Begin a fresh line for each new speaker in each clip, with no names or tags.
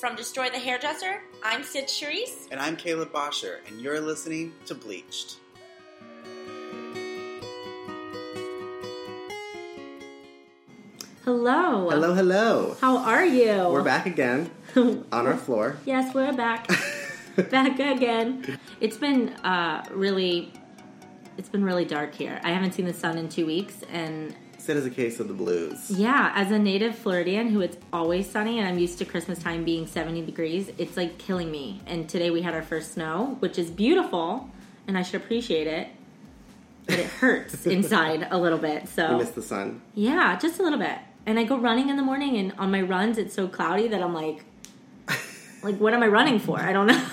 From Destroy the Hairdresser, I'm Sid Charisse.
And I'm Caleb Bosher, and you're listening to Bleached.
Hello.
Hello, hello.
How are you?
We're back again on our floor.
yes, we're back. back again. It's been uh, really, it's been really dark here. I haven't seen the sun in two weeks, and
Sid is a case of the blues.
yeah, as a native Floridian who it's always sunny, and I'm used to Christmas time being 70 degrees, it's like killing me. And today we had our first snow, which is beautiful, and I should appreciate it. But it hurts inside a little bit. So
We miss the sun.
Yeah, just a little bit. And I go running in the morning, and on my runs, it's so cloudy that I'm like, like, what am I running for? I don't know.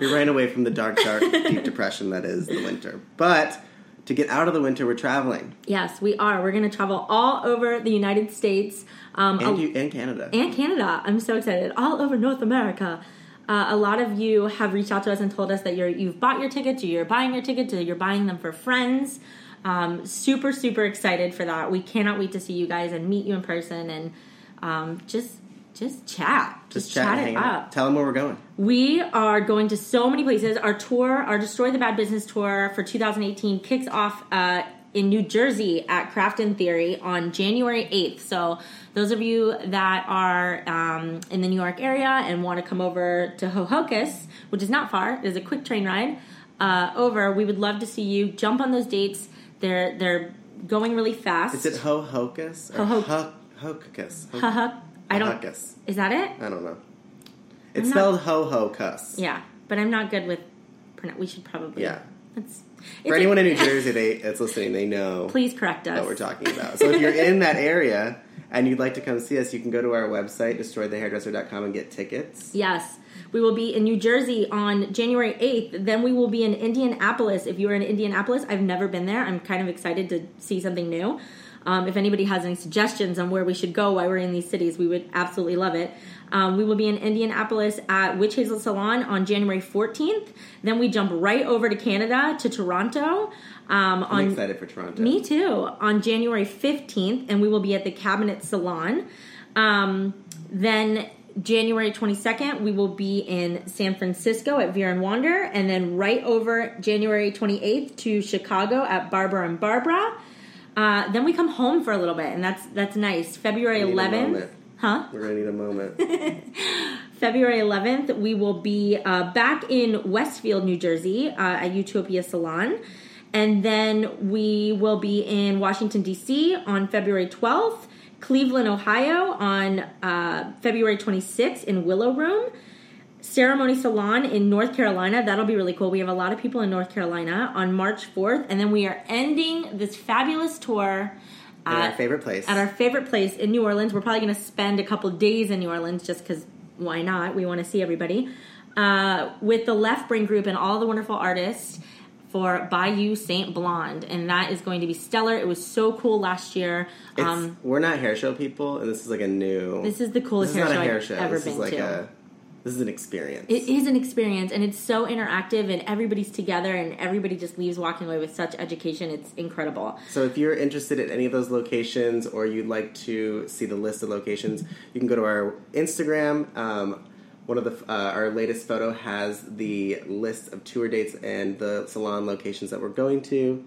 We ran away from the dark, dark, deep depression that is the winter. But to get out of the winter, we're traveling.
yes, we are. We're going to travel all over the United States um,
And, you, and Canada.
and Canada. I'm so excited. All over North America. Uh, a lot of you have reached out to us and told us that you're you've bought your tickets, you're buying your tickets, you're buying them for friends. Um, super super excited for that. We cannot wait to see you guys and meet you in person and um, just just chat,
Just chat and
it up.
out. Tell them where we're going.
We are going to so many places. Our tour, our Destroy the Bad Business tour for 2018, kicks off uh, in New Jersey at Craft and Theory on January 8th. So, those of you that are um, in the New York area and want to come over to Ho-Ho-Kus, which is not far, it is a quick train ride uh, over, we would love to see you. Jump on those dates. They're they're going really fast.
Is it Ho Hocus? Or
Ho-
Ho Hocus?
I don't.
Hocus.
Is that it?
I don't know. It's
I'm
spelled Ho ho cuss.
Yeah, but I'm not good with. pronoun- We should probably.
Yeah.
It's,
For anyone in New Jersey they, that's listening, they know
please correct us.
what we're talking about. So if you're in that area and you'd like to come see us, you can go to our website, destroythehairdresser.com, and get tickets.
Yes. We will be in New Jersey on January 8th. Then we will be in Indianapolis. If you are in Indianapolis, I've never been there. I'm kind of excited to see something new. Um, if anybody has any suggestions on where we should go while we're in these cities, we would absolutely love it. Um, we will be in Indianapolis at Witch Hazel Salon on January 14th. Then we jump right over to Canada to Toronto. Um,
I'm excited for Toronto.
Me too. On January 15th, and we will be at the Cabinet Salon. Um, then January 22nd, we will be in San Francisco at Veer and Wander, and then right over January 28th to Chicago at Barbara and Barbara. Uh, then we come home for a little bit, and that's that's nice. February
We need a
11th, huh?
We're gonna need a moment.
February 11th, we will be uh, back in Westfield, New Jersey uh, at Utopia Salon. And then we will be in Washington, D.C. on February 12th, Cleveland, Ohio on uh, February 26th in Willow Room, Ceremony Salon in North Carolina. That'll be really cool. We have a lot of people in North Carolina on March 4th. And then we are ending this fabulous tour.
At our favorite place.
at our favorite place in New Orleans. We're probably going to spend a couple days in New Orleans just because why not? We want to see everybody. Uh, with the Left Brain Group and all the wonderful artists for Bayou Saint Blonde. And that is going to be stellar. It was so cool last year. Um,
we're not hair show people, and this is like a new.
this is the
this
coolest
is
hair
not
show
a hair
I've
show.
ever
this
been
is like
to.
a. This is an experience.
It is an experience and it's so interactive and everybody's together and everybody just leaves walking away with such education. It's incredible.
So if you're interested in any of those locations or you'd like to see the list of locations, you can go to our Instagram. Um, one of the uh, our latest photo has the list of tour dates and the salon locations that we're going to.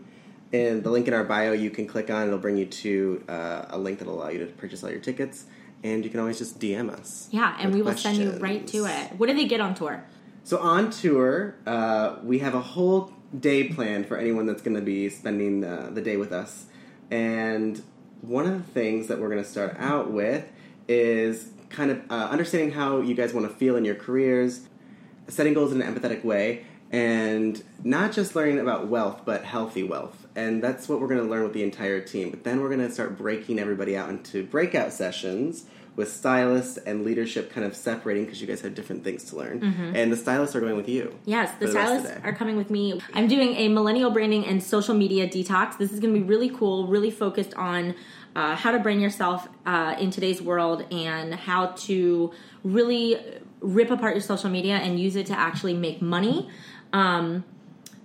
And the link in our bio you can click on. It'll bring you to uh, a link that'll allow you to purchase all your tickets. And you can always just DM us.
Yeah, and we will send you right to it. What do they get on tour?
So on tour, uh, we have a whole day planned for anyone that's going to be spending uh, the day with us. And one of the things that we're going to start out with is kind of uh, understanding how you guys want to feel in your careers, setting goals in an empathetic way, and not just learning about wealth, but healthy wealth. And that's what we're going to learn with the entire team. But then we're going to start breaking everybody out into breakout sessions with stylists and leadership kind of separating because you guys have different things to learn. And the stylists are going with you.
Yes, the
of
stylists
the
are coming with me. I'm doing a millennial branding and social media detox. This is going to be really cool, really focused on uh, how to brand yourself uh, in today's world and how to really rip apart your social media and use it to actually make money. Um,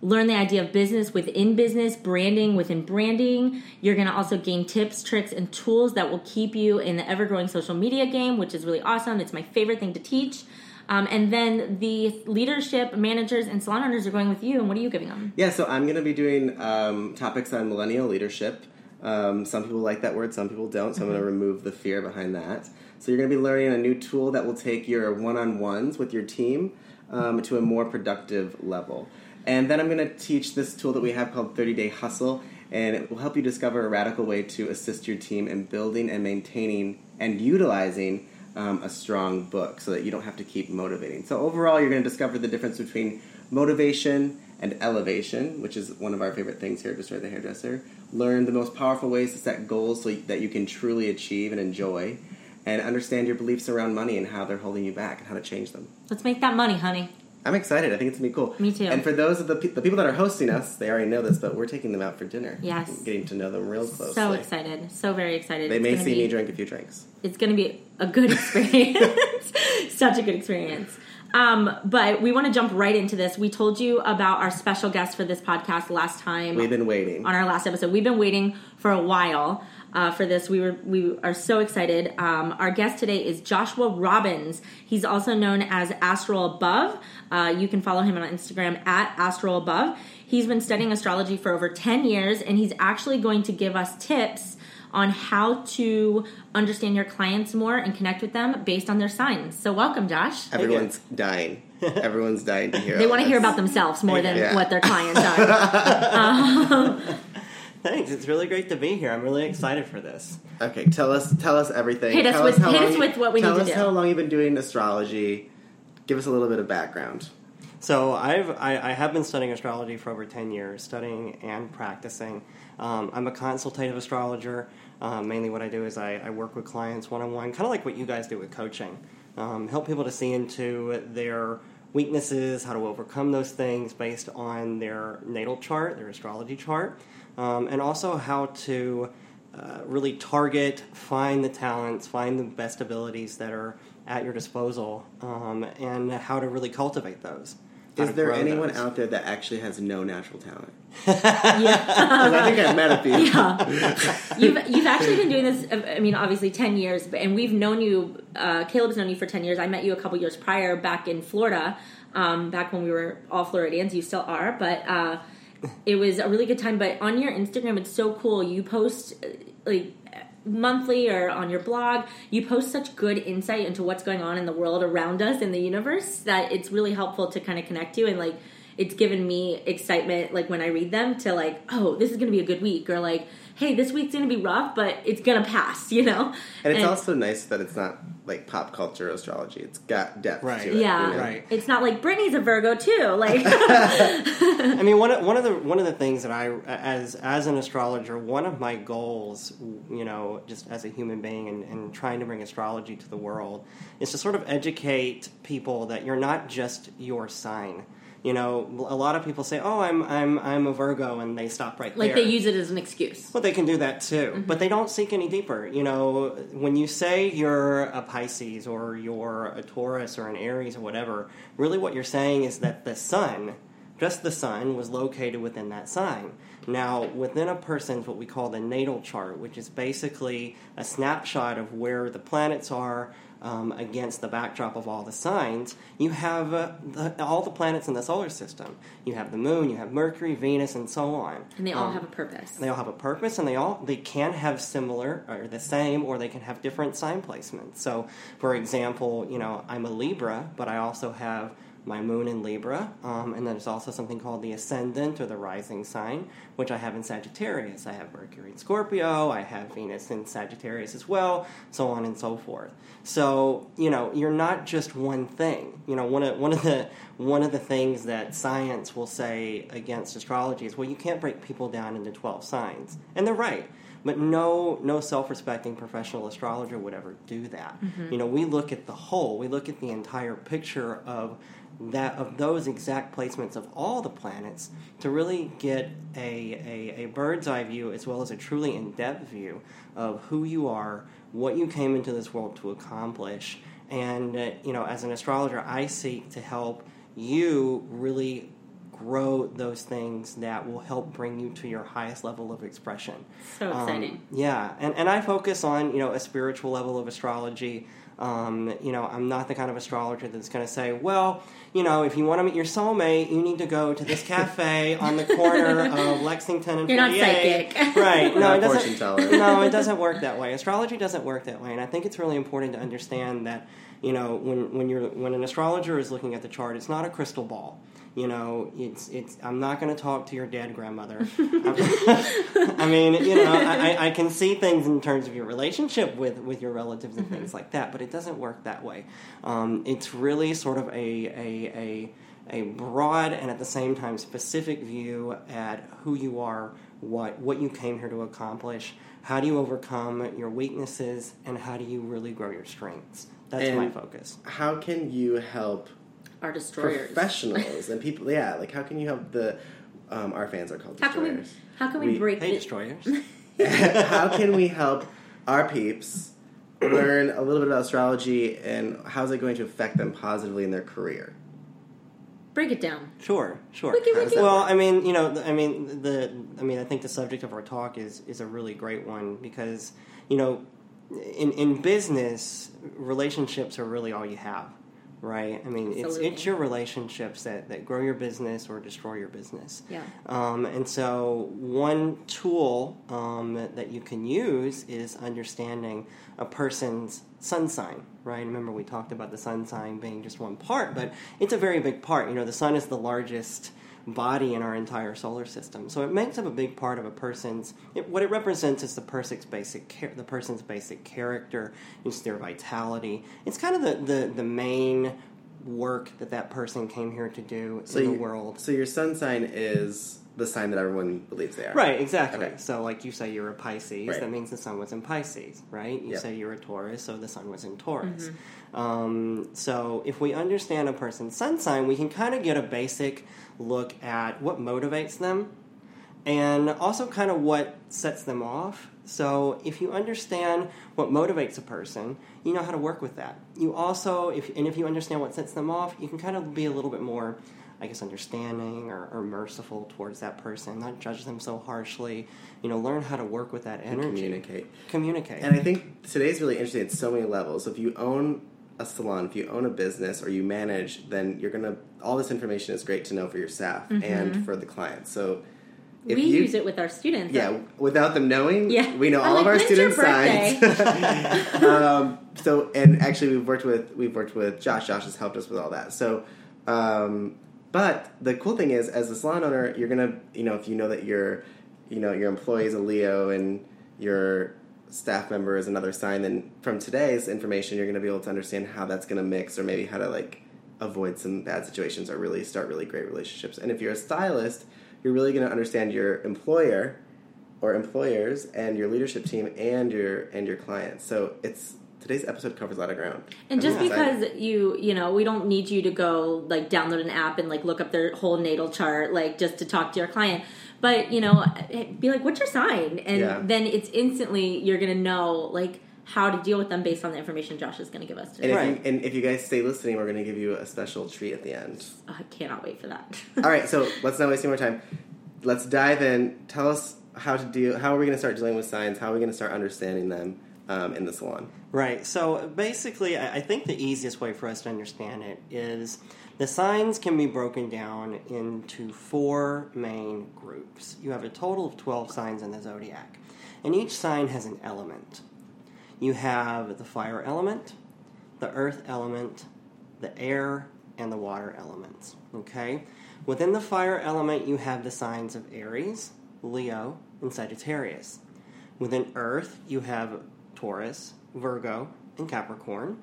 learn the idea of business within business, branding within branding. You're going to also gain tips, tricks, and tools that will keep you in the ever growing social media game, which is really awesome. It's my favorite thing to teach. Um, and then the leadership managers and salon owners are going with you. And what are you giving them?
Yeah, so I'm going to be doing um, topics on millennial leadership. Um, some people like that word, some people don't. So I'm going to remove the fear behind that. So you're going to be learning a new tool that will take your one-on-ones with your team um, to a more productive level. And then I'm going to teach this tool that we have called 30 Day Hustle, and it will help you discover a radical way to assist your team in building and maintaining and utilizing um, a strong book so that you don't have to keep motivating. So, overall, you're going to discover the difference between motivation and elevation, which is one of our favorite things here at Destroy the Hairdresser. Learn the most powerful ways to set goals so that you can truly achieve and enjoy, and understand your beliefs around money and how they're holding you back and how to change them.
Let's make that money, honey.
I'm excited. I think it's gonna be cool.
Me too.
And for those of the, pe- the people that are hosting us, they already know this, but we're taking them out for dinner.
Yes.
Getting to know them real closely.
So excited. So very excited.
They
It's
may see
be-
me drink a few drinks.
it's going to be a good experience. Such a good experience. Um, but we want to jump right into this. We told you about our special guest for this podcast last time
We've been waiting.
on our last episode. We've been waiting for a while uh, for this. We were we are so excited. Um, our guest today is Joshua Robbins. He's also known as Astral Above. Uh, you can follow him on Instagram at Astral Above. He's been studying astrology for over ten years, and he's actually going to give us tips on how to understand your clients more and connect with them based on their signs. So, welcome, Josh.
Everyone's dying. Everyone's dying to hear.
They want to hear about themselves more than
Yeah.
what their clients are.
Thanks. It's really great to be here. I'm really excited for this.
Okay, tell us. Tell us everything.
Hit us
tell
with-
how
hit us
you-
with what we need to do.
Tell us how long you've been doing astrology. Give us a little bit of background.
So I've I, I have been studying astrology for over ten years, studying and practicing. Um, I'm a consultative astrologer. Um, mainly, what I do is I, I work with clients one on one, kind of like what you guys do with coaching. Um, help people to see into their weaknesses, how to overcome those things based on their natal chart, their astrology chart, um, and also how to uh, really target, find the talents, find the best abilities that are at your disposal, um, and how to really cultivate those.
Is there anyone
those.
out there that actually has no natural talent?
yeah,
I think I've met a few.
you've you've actually been doing this. I mean, obviously ten years, and we've known you. Uh, Caleb's known you for ten years. I met you a couple years prior, back in Florida, um, back when we were all Floridians. You still are, but uh, it was a really good time. But on your Instagram, it's so cool. You post uh, like monthly or on your blog you post such good insight into what's going on in the world around us in the universe that it's really helpful to kind of connect to and like it's given me excitement like when i read them to like oh this is gonna be a good week or like hey this week's gonna be rough but it's gonna pass you know
And it's also nice that it's not like pop culture astrology. It's got depth
Right.
to it.
yeah
you know?
Right.
it's not like brittany's a virgo too like
I mean, one of, one of the one of the things that I, as as an astrologer, one of my goals, you know, just as a human being and, and trying to bring astrology to the world, is to sort of educate people that you're not just your sign. You know, a lot of people say, "Oh, I'm I'm I'm a Virgo," and they stop right
like
there.
Like they use it as an excuse
Well, they can do that too, mm-hmm. but they don't seek any deeper. You know, when you say you're a Pisces or you're a Taurus or an Aries or whatever, really what you're saying is that the sun, just the sun, was located within that sign. Now, within a person's what we call the natal chart, which is basically a snapshot of where the planets are um, against the backdrop of all the signs, you have uh, the, all the planets in the solar system. You have the moon, you have Mercury, Venus, and so on.
and they all
Um,
have a purpose
they all have a purpose, and they all they can have similar or the same, or they can have different sign placements. So, for example, you know, I'm a Libra, but I also have my moon in Libra, um, and then there's also something called the ascendant or the rising sign, which I have in Sagittarius. I have Mercury in Scorpio, I have Venus in Sagittarius as well, so on and so forth. So, you know, you're not just one thing. You know, one of one of the one of the things that science will say against astrology is, well, you can't break people down into 12 signs. And they're right. But no, no self-respecting professional astrologer would ever do that. You know, we look at the whole. We look at the entire picture of that of those exact placements of all the planets to really get a, a, a bird's eye view as well as a truly in-depth view of who you are, what you came into this world to accomplish, and uh, you know, as an astrologer, I seek to help you really grow those things that will help bring you to your highest level of expression.
So
Um,
exciting.
yeah, and, and I focus on you know a spiritual level of astrology. Um, you know, I'm not the kind of astrologer that's going to say, well, you know, if you want to meet your soulmate, you need to go to this cafe on the corner of Lexington and
You're not psychic.
right? No,
Not
it doesn't.
fortune teller.
No, it doesn't work that way. Astrology doesn't work that way, and I think it's really important to understand that you know when when you're when an astrologer is looking at the chart, it's not a crystal ball. You know, it's it's. I'm not going to talk to your dead grandmother. I mean, you know, I, I- I can see things in terms of your relationship with with your relatives and things like that, but it doesn't work that way. Um, it's really sort of a a a a broad and at the same time specific view at who you are, what what you came here to accomplish, how do you overcome your weaknesses, and how do you really grow your strengths. That's my focus.
How can you help
Our destroyers.
professionals and people? Yeah, like how can you help the um, our fans are called
How can we?
destroyers.
How can we,
We-
break
Hey,
the,
destroyers.
how can we help our peeps learn a little bit about astrology and how's it going to affect them positively in their career?
break it down?
Sure, sure.
Wiki, wiki.
Well, I mean, you know, I mean, the, I mean, I think the subject of our talk is is a really great one because, you know, in in business, relationships are really all you have, right? I mean, it's
Absolutely.
it's your relationships that that grow your business or destroy your business.
Yeah.
Um, and so, one tool um, that you can use is understanding a person's sun sign, right? Remember, we talked about the sun sign being just one part, but it's a very big part. You know, the sun is the largest body in our entire solar system, so it makes up a big part of a person's. It, what it represents is the person's basic, char- the person's basic character, it's their vitality. It's kind of the the, the main work that that person came here to do in the world.
So your sun sign is the sign that everyone believes they are.
Right, exactly.
Okay.
So, like you say, you're a Pisces.
Right.
That means the sun was in Pisces, right? You
Yep.
say you're a Taurus, so the sun was in Taurus. Um, so, if we understand a person's sun sign, we can kind of get a basic look at what motivates them, and also kind of what sets them off. So, if you understand what motivates a person, you know how to work with that. You also, if and if you understand what sets them off, you can kind of be a little bit more, I guess, understanding or, or merciful towards that person, not judge them so harshly. You know, learn how to work with that
And
energy.
communicate.
Communicate.
And I think today's really interesting at so many levels. If you own a salon, if you own a business or you manage, then you're gonna all this information is great to know for your staff and for the clients. So if
we
you
use it with our students.
yeah, without them knowing,
Yeah.
we know
I'm
all of our
students' your
student signs. um, so, and actually, we've worked with we've worked with Josh. Josh has helped us with all that. So, um, but the cool thing is, as a salon owner, you're gonna, you know, if you know that your, you know, your employee is a Leo and your staff member is another sign, then from today's information, you're gonna be able to understand how that's gonna mix, or maybe how to like avoid some bad situations, or really start really great relationships. And if you're a stylist, you're really gonna understand your employer or employers and your leadership team and your and your clients. So it's today's episode covers a lot of ground.
And
I'm
just
excited.
because you, you know, we don't need you to go like download an app and like look up their whole natal chart, like just to talk to your client. But you know, be like, "What's your sign?" And
Yeah.
then it's instantly you're gonna know like how to deal with them based on the information Josh is gonna give us
and if,
Right.
you, and if you guys stay listening, we're going to give you a special treat at the end.
I cannot wait for that.
All right, so let's not waste any more time. Let's dive in. Tell us how to deal. How are we going to start dealing with signs? How are we going to start understanding them um, in the salon?
Right. So basically, I think the easiest way for us to understand it is the signs can be broken down into four main groups. You have a total of 12 signs in the zodiac, and each sign has an element. You have the fire element, the earth element, the air, and the water elements. Okay? Within the fire element, you have the signs of Aries, Leo, and Sagittarius. Within Earth, you have Taurus, Virgo, and Capricorn.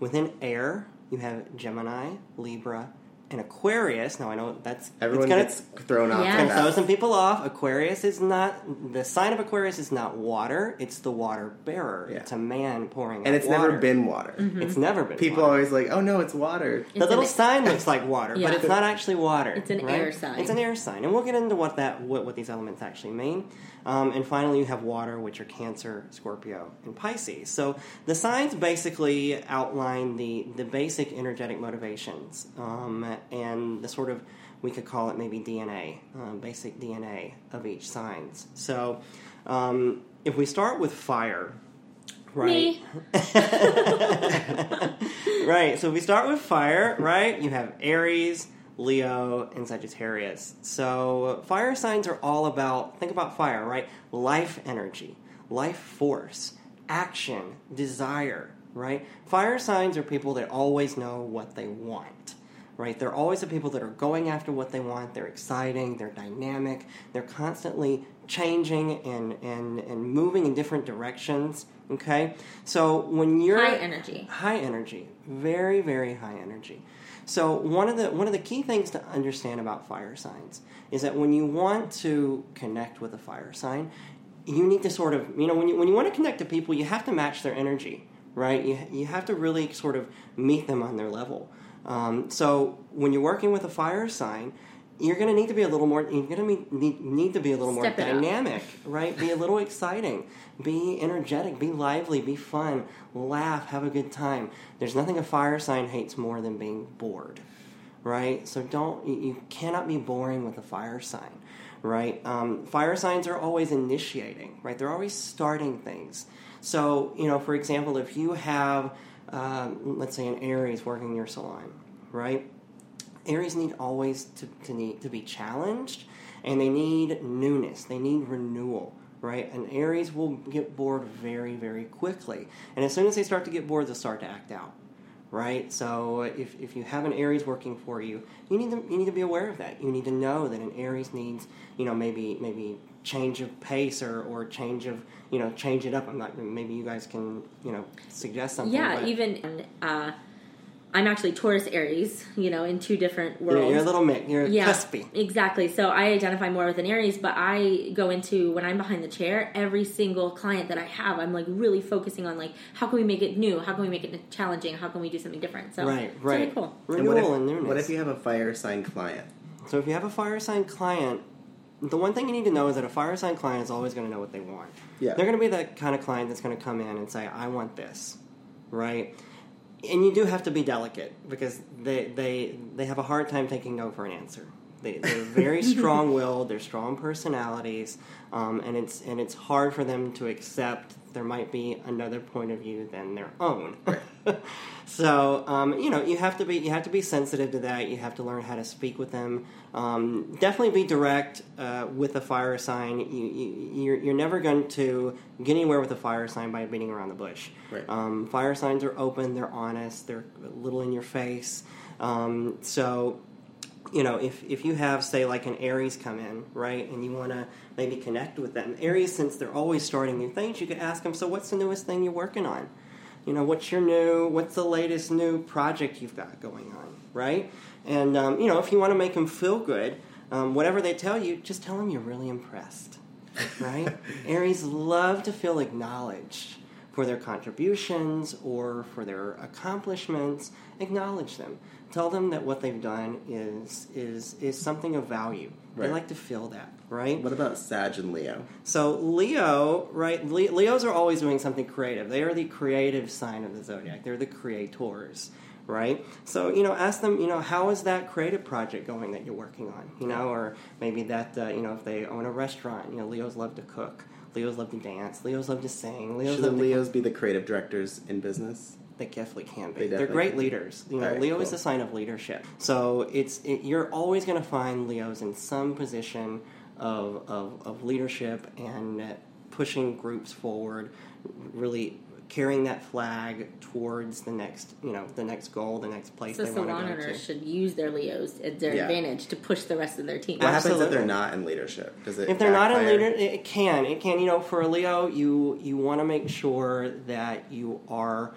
Within air, you have Gemini, Libra, and Aquarius. Now I know that's
Everyone
it's gonna,
gets thrown off.
Yeah.
by
and throw
that.
some people off. Aquarius is not the sign of Aquarius is not water. It's the water bearer.
Yeah.
It's a man pouring water.
and
out
it's
water.
never been water.
It's never been.
People
water.
always like, oh no, it's water.
The little
an-
sign looks like water,
Yeah.
but it's not actually water.
It's an
right?
air sign.
It's an air sign, and we'll get into what that what, what these elements actually mean. Um, and finally, you have water, which are Cancer, Scorpio, and Pisces. So the signs basically outline the the basic energetic motivations um, and the sort of we could call it maybe DNA, uh, basic DNA of each signs. So um, if we start with fire, right?
Me.
right. So if we start with fire, right? You have Aries, Leo, and Sagittarius. So fire signs are all about think about fire, right? Life energy, life force, action, desire, right? Fire signs are people that always know what they want. Right? They're always the people that are going after what they want. They're exciting, they're dynamic, they're constantly changing and, and, and moving in different directions. Okay? So when you're
High energy.
high energy very very high energy so one of the one of the key things to understand about fire signs is that when you want to connect with a fire sign you need to sort of you know when you when you want to connect to people you have to match their energy right you, you have to really sort of meet them on their level um, so when you're working with a fire sign you're going to need to be a little more you're going to need, need to be a little
Step
more
it up.
dynamic right? Be a little exciting. Be energetic be lively be fun. Laugh have a good time. There's nothing a fire sign hates more than being bored right? So don't you, you cannot be boring with a fire sign right? Um, fire signs are always initiating right? They're always starting things. So you know for example if you have um, let's say an aries working your salon right Aries need always to, to need to be challenged, and they need newness. They need renewal, right? And Aries will get bored very, very quickly. And as soon as they start to get bored, they'll start to act out, right? So if, if you have an Aries working for you, you need to you need to be aware of that. You need to know that an Aries needs, you know, maybe maybe change of pace or, or change of you know change it up. I'm not maybe you guys can you know suggest something.
Yeah,
but-
even uh, I'm actually Taurus Aries, you know, in two different
You're,
worlds.
you're a little mix. You're
yeah,
cuspy.
exactly. So I identify more with an Aries, but I go into when I'm behind the chair. Every single client that I have, I'm like really focusing on like how can we make it new? How can we make it challenging? How can we do something different? So
Right,
it's
right.
really cool.
And what if,
and newness.
what if you have a fire sign client?
So if you have a fire sign client, the one thing you need to know is that a fire sign client is always going to know what they want.
Yeah.
They're going to be the kind of client that's going to come in and say, "I want this," right? And you do have to be delicate because they they they have a hard time taking no for an answer. They, they're very strong-willed. They're strong personalities, um, and it's and it's hard for them to accept there might be another point of view than their own. so um, you know you have to be you have to be sensitive to that. You have to learn how to speak with them. Um, definitely be direct uh, with a fire sign. You, you, you're, you're never going to get anywhere with a fire sign by beating around the bush.
Right.
Um, fire signs are open. They're honest. They're a little in your face. Um, so you know, if, if you have, say, like an Aries come in, right, and you want to maybe connect with them, Aries, since they're always starting new things, you could ask them, so what's the newest thing you're working on? You know, what's your new, what's the latest new project you've got going on, right? And, um, you know, if you want to make them feel good, um, whatever they tell you, just tell them you're really impressed, right? Aries love to feel acknowledged for their contributions or for their accomplishments. Acknowledge them. Tell them that what they've done is is is something of value. They like to feel that, right?
What about Sag and Leo?
So Leo, right? Le- Leos are always doing something creative. They are the creative sign of the zodiac. They're the creators, right? So you know, ask them, you know, how is that creative project going that you're working on? You know, or maybe that uh, you know, if they own a restaurant, you know, Leos love to cook. Leos love to dance. Leos love to sing. Leos
Should the Leos be the creative directors in business?
They definitely can be.
They
They are great
can.
leaders. You know,
Alright,
Leo
cool.
is the sign of leadership. So it's it, you're always going to find Leos in some position of, of, of leadership and pushing groups forward, really carrying that flag towards the next you know the next goal, the next place
So
they want
salon
to go
owners
to.
should use their Leos as their
Yeah.
advantage to push the rest of their team.
What happens if they're not in leadership? Does it
if they're not a
backfire?
leader, it can. It can. You know, for a Leo, you you want to make sure that you are.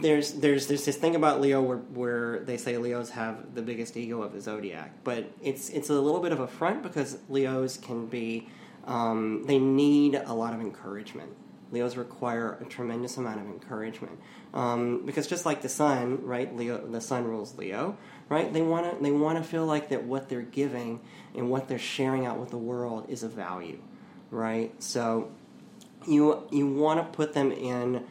There's there's there's this thing about Leo where where they say Leos have the biggest ego of the zodiac, but it's it's a little bit of a front because Leos can be um, they need a lot of encouragement. Leos require a tremendous amount of encouragement um, because just like the sun, right? Leo, the sun rules Leo, right? They want to they want to feel like that what they're giving and what they're sharing out with the world is of value, right? So you you want to put them in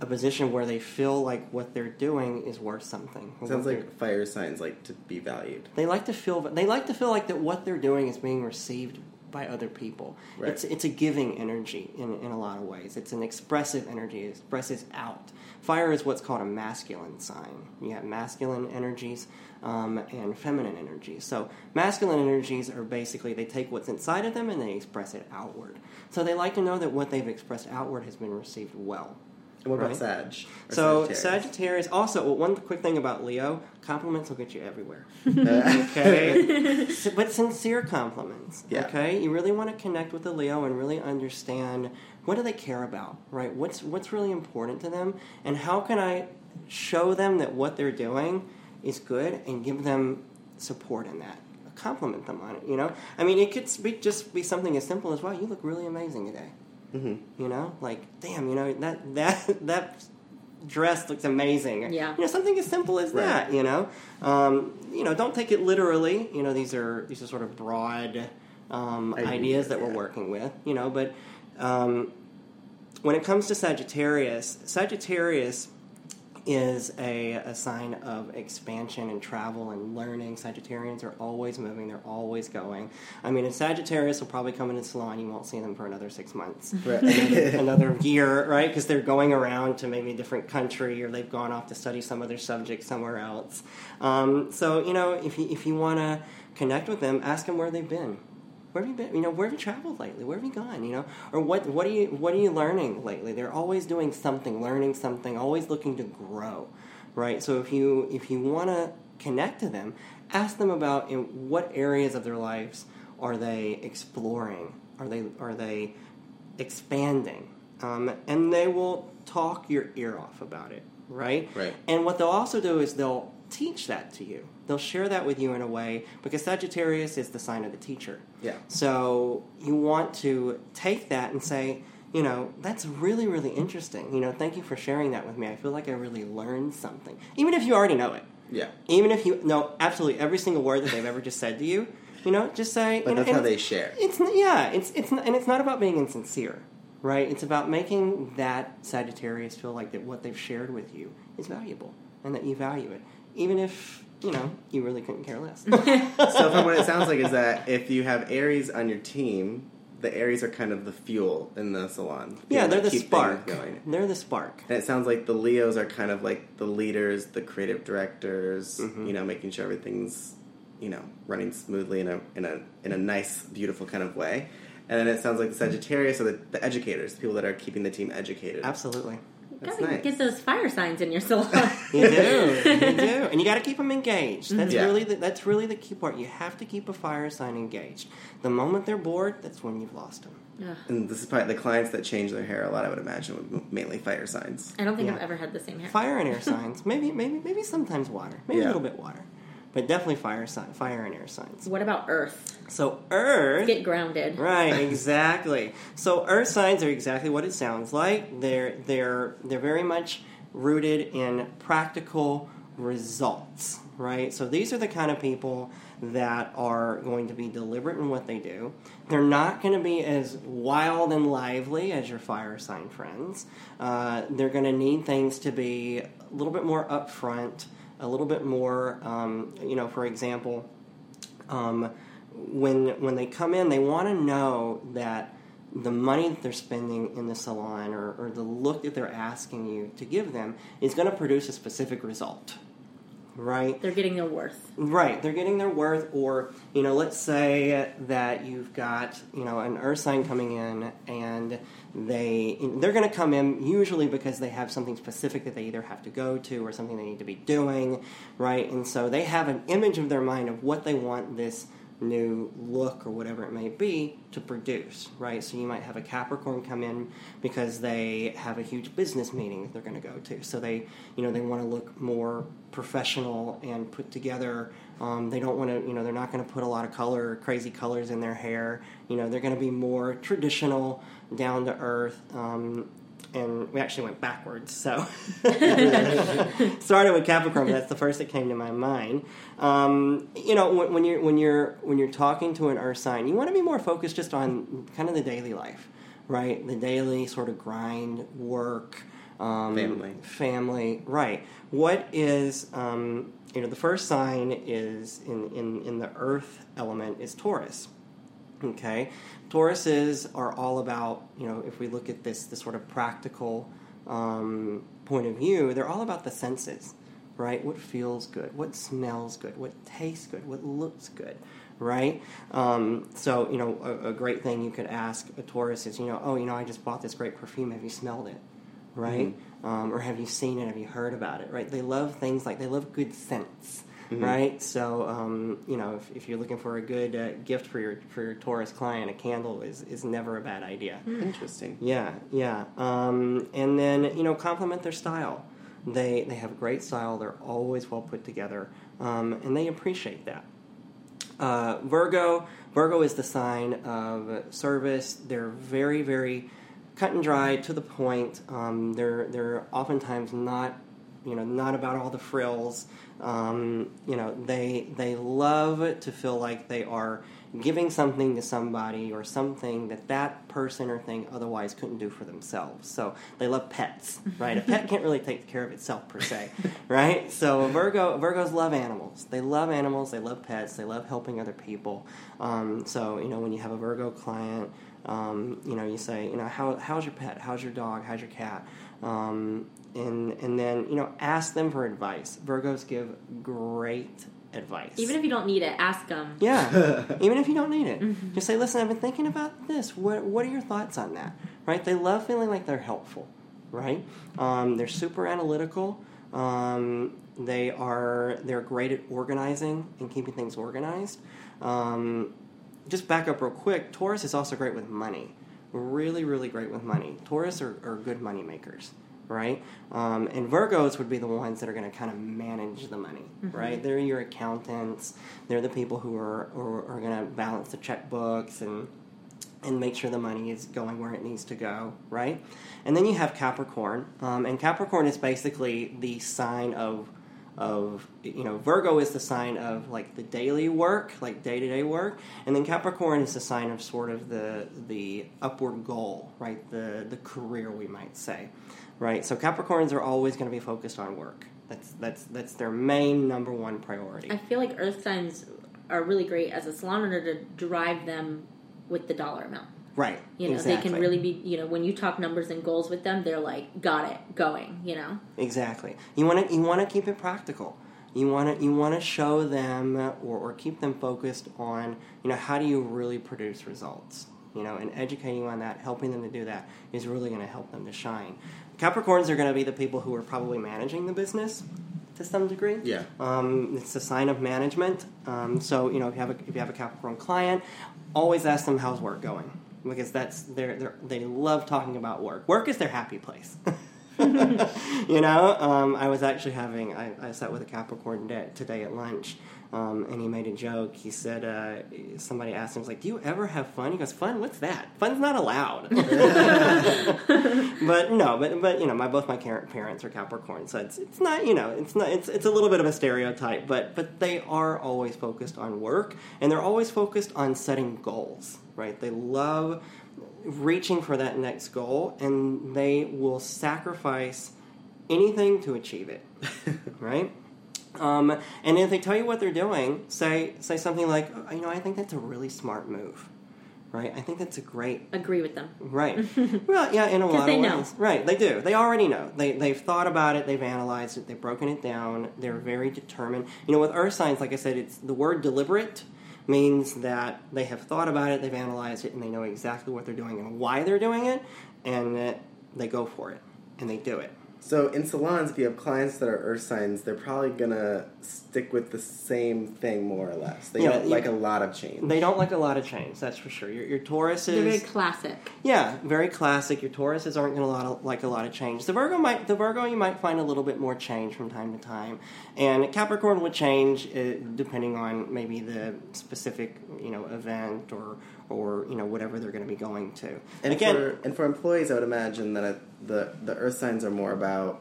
a position where they feel like what they're doing is worth something.
Sounds like fire signs like to be valued.
they like to feel they like to feel like that what they're doing is being received by other people.
Right.
It's it's a giving energy in, in a lot of ways. It's an expressive energy. It expresses out. Fire is what's called a masculine sign. You have masculine energies um, and feminine energies. So masculine energies are basically they take what's inside of them and they express it outward. So they like to know that what they've expressed outward has been received well.
And what about
Right.
Sag?
So
Sagittarius?
Sagittarius. Also, well, one quick thing about Leo: compliments will get you everywhere. Okay, but sincere compliments.
Yeah.
Okay, you really want to connect with the Leo and really understand what do they care about, right? What's what's really important to them, and how can I show them that what they're doing is good and give them support in that. Compliment them on it. You know, I mean, it could be just be something as simple as, "Wow, you look really amazing today."
Mhm.
You know, like, damn, you know that that that dress looks amazing.
Yeah.
you know, something as simple as
Right.
that. You know, um, you know, don't take it literally. You know, these are these are sort of broad um,
Ideas,
ideas that we're working with. You know, but um, when it comes to Sagittarius, Sagittarius is a, a sign of expansion and travel and learning. Sagittarians are always moving, they're always going. I mean, a Sagittarius will probably come in a salon, you won't see them for another six months.
Right.
another year, right? Because they're going around to maybe a different country or they've gone off to study some other subject somewhere else. Um, so, you know, if you, if you want to connect with them, ask them where they've been. Where have you been? You know, where have you traveled lately? Where have you gone? You know, or what? What are you? What are you learning lately? They're always doing something, learning something, always looking to grow, right? So if you if you want to connect to them, ask them about in what areas of their lives are they exploring? Are they are they expanding? Um, and they will talk your ear off about it, right?
Right.
And what they'll also do is they'll teach that to you. They'll share that with you in a way because Sagittarius is the sign of the teacher.
Yeah.
So you want to take that and say, you know, that's really, really interesting. You know, thank you for sharing that with me. I feel like I really learned something. Even if you already know it.
Yeah.
Even if you know absolutely every single word that they've ever just said to you, you know, just say.
But
you know,
that's how they share.
It's yeah, it's it's and it's not about being insincere, right? It's about making that Sagittarius feel like that what they've shared with you is valuable and that you value it, even if you know you really couldn't care less.
so from what it sounds like is that if you have Aries on your team, the Aries are kind of the fuel in the salon.
yeah, they're the spark.
Going.
They're the spark.
And it sounds like the Leos are kind of like the leaders, the creative directors.
Mhm.
You know, making sure everything's you know running smoothly in a in a in a nice, beautiful kind of way. And then it sounds like the Sagittarius are the, the educators, the people that are keeping the team educated.
Absolutely.
That's
Gotta
nice.
get those fire signs in your salon.
You do, you do, and you got to keep them engaged. That's
Yeah.
really the, that's really the key part. You have to keep a fire sign engaged. The moment they're bored, that's when you've lost them.
Ugh.
And this is probably the clients that change their hair a lot. I would imagine would mainly fire signs.
I don't think
Yeah.
I've ever had the same hair.
Fire and air signs, maybe, maybe, maybe sometimes water, maybe
Yeah.
a little bit water, but definitely fire sign, fire and air signs.
What about Earth?
So Earth,
Get grounded.
right? Exactly. So Earth signs are exactly what it sounds like. They're they're they're very much rooted in practical results, right? So these are the kind of people that are going to be deliberate in what they do. They're not going to be as wild and lively as your fire sign friends. Uh, they're going to need things to be a little bit more upfront, a little bit more, um, you know, for example, um, when when they come in, they want to know that the money that they're spending in the salon or, or the look that they're asking you to give them is going to produce a specific result, right?
They're getting their worth.
Right, they're getting their worth, or you know, let's say that you've got you know an earth sign coming in, and they they're going to come in usually because they have something specific that they either have to go to or something they need to be doing, right? And so they have an image of their mind of what they want this new look or whatever it may be to produce, right? So you might have a Capricorn come in because they have a huge business meeting that they're going to go to. So they, you know, they want to look more professional and put together. Um, they don't want to, you know, they're not going to put a lot of color, crazy colors in their hair. You know, they're going to be more traditional, down to earth. Um, and we actually went backwards. So started with Capricorn. But that's the first that came to my mind. Um, you know, when, when you're when you're when you're talking to an Earth sign, you want to be more focused just on kind of the daily life, right? The daily sort of grind, work. Um,
Family.
Family, right. What is, um, you know, the first sign is in, in, in the earth element is Taurus. Okay? Tauruses are all about, you know, if we look at this, this sort of practical um, point of view, they're all about the senses, right? What feels good, what smells good, what tastes good, what looks good, right? Um, so, you know, a, a great thing you could ask a Taurus is, you know, oh, you know, I just bought this great perfume. Have you smelled it? Right? Um, or have you seen it? Have you heard about it? Right? They love things like they love good scents. Right, so um, you know if, if you're looking for a good uh, gift for your for your Taurus client, a candle is, is never a bad idea.
Interesting.
Yeah, yeah. Um, and then you know, compliment their style. They they have great style. They're always well put together, um, and they appreciate that. Uh, Virgo Virgo is the sign of service. They're very very cut and dry to the point. Um, they're they're oftentimes not you know not about all the frills. Um, you know they they love to feel like they are giving something to somebody or something that that person or thing otherwise couldn't do for themselves. So they love pets, right? A pet can't really take care of itself per se, right? So Virgo Virgos love animals. They love animals. They love pets. They love helping other people. Um, so you know when you have a Virgo client, um, you know you say you know how, how's your pet? How's your dog? How's your cat? Um, and and then you know ask them for advice. Virgos give great advice.
Even if you don't need it, ask them.
Yeah, even if you don't need it, just say, "Listen, I've been thinking about this. What What are your thoughts on that?" Right? They love feeling like they're helpful. Right? Um, they're super analytical. Um, they are they're great at organizing and keeping things organized. Um, just back up real quick. Taurus is also great with money. Really, really great with money. Taurus are, are good money makers right? Um, and Virgos would be the ones that are going to kind of manage the money, right? They're your accountants. They're the people who are are, are going to balance the checkbooks and and make sure the money is going where it needs to go, right? And then you have Capricorn, um, and Capricorn is basically the sign of of you know Virgo is the sign of like the daily work, like day to day work, and then Capricorn is the sign of sort of the the upward goal, right? The the career we might say, right? So Capricorns are always going to be focused on work. That's that's that's their main number one priority.
I feel like earth signs are really great as a salon owner to drive them with the dollar amount.
right.
You know,
exactly.
they can really be, you know, when you talk numbers and goals with them, they're like, got it, going, you know?
Exactly. You want to you want to keep it practical. You want to you want to show them or, or keep them focused on you know how do you really produce results. You know, and educating on that, helping them to do that is really going to help them to shine. Capricorns are going to be the people who are probably managing the business to some degree.
Yeah.
Um, it's a sign of management. Um, so you know, if you have a, if you have a Capricorn client, always ask them how's work going because that's they're, they're they love talking about work. Work is their happy place. you know, um, I was actually having I, I sat with a Capricorn today at lunch. Um, and he made a joke. He said, uh, somebody asked him, "Was like, do you ever have fun?" He goes, "Fun? What's that? Fun's not allowed." but no, but but you know, my both my parents are Capricorn, so it's it's not you know it's not it's it's a little bit of a stereotype, but but they are always focused on work, and they're always focused on setting goals. Right? They love reaching for that next goal, and they will sacrifice anything to achieve it. right? Um, and if they tell you what they're doing, say say something like, "Oh, you know, I think that's a really smart move. Right? I think that's a great
Agree with them.
Right. well, yeah, in a lot
they
of
know.
ways. Right, they do. They already know. They they've thought about it. They've analyzed it. They've broken it down. They're very determined. You know, with earth signs, like I said, it's the word deliberate means that they have thought about it, they've analyzed it, and they know exactly what they're doing and why they're doing it, and that they go for it and they do it.
So in salons, if you have clients that are earth signs, they're probably gonna stick with the same thing more or less. They
Yeah,
don't like a lot of change.
They don't like a lot of change, that's for sure. Your, your Taurus
They're very classic.
Yeah, very classic. Your Tauruses aren't going to like a lot of change. The Virgo might, the Virgo, you might find a little bit more change from time to time, and Capricorn would change uh, depending on maybe the specific, you know, event or or you know whatever they're going to be going to.
and
Again,
for and for employees, I would imagine that uh the the earth signs are more about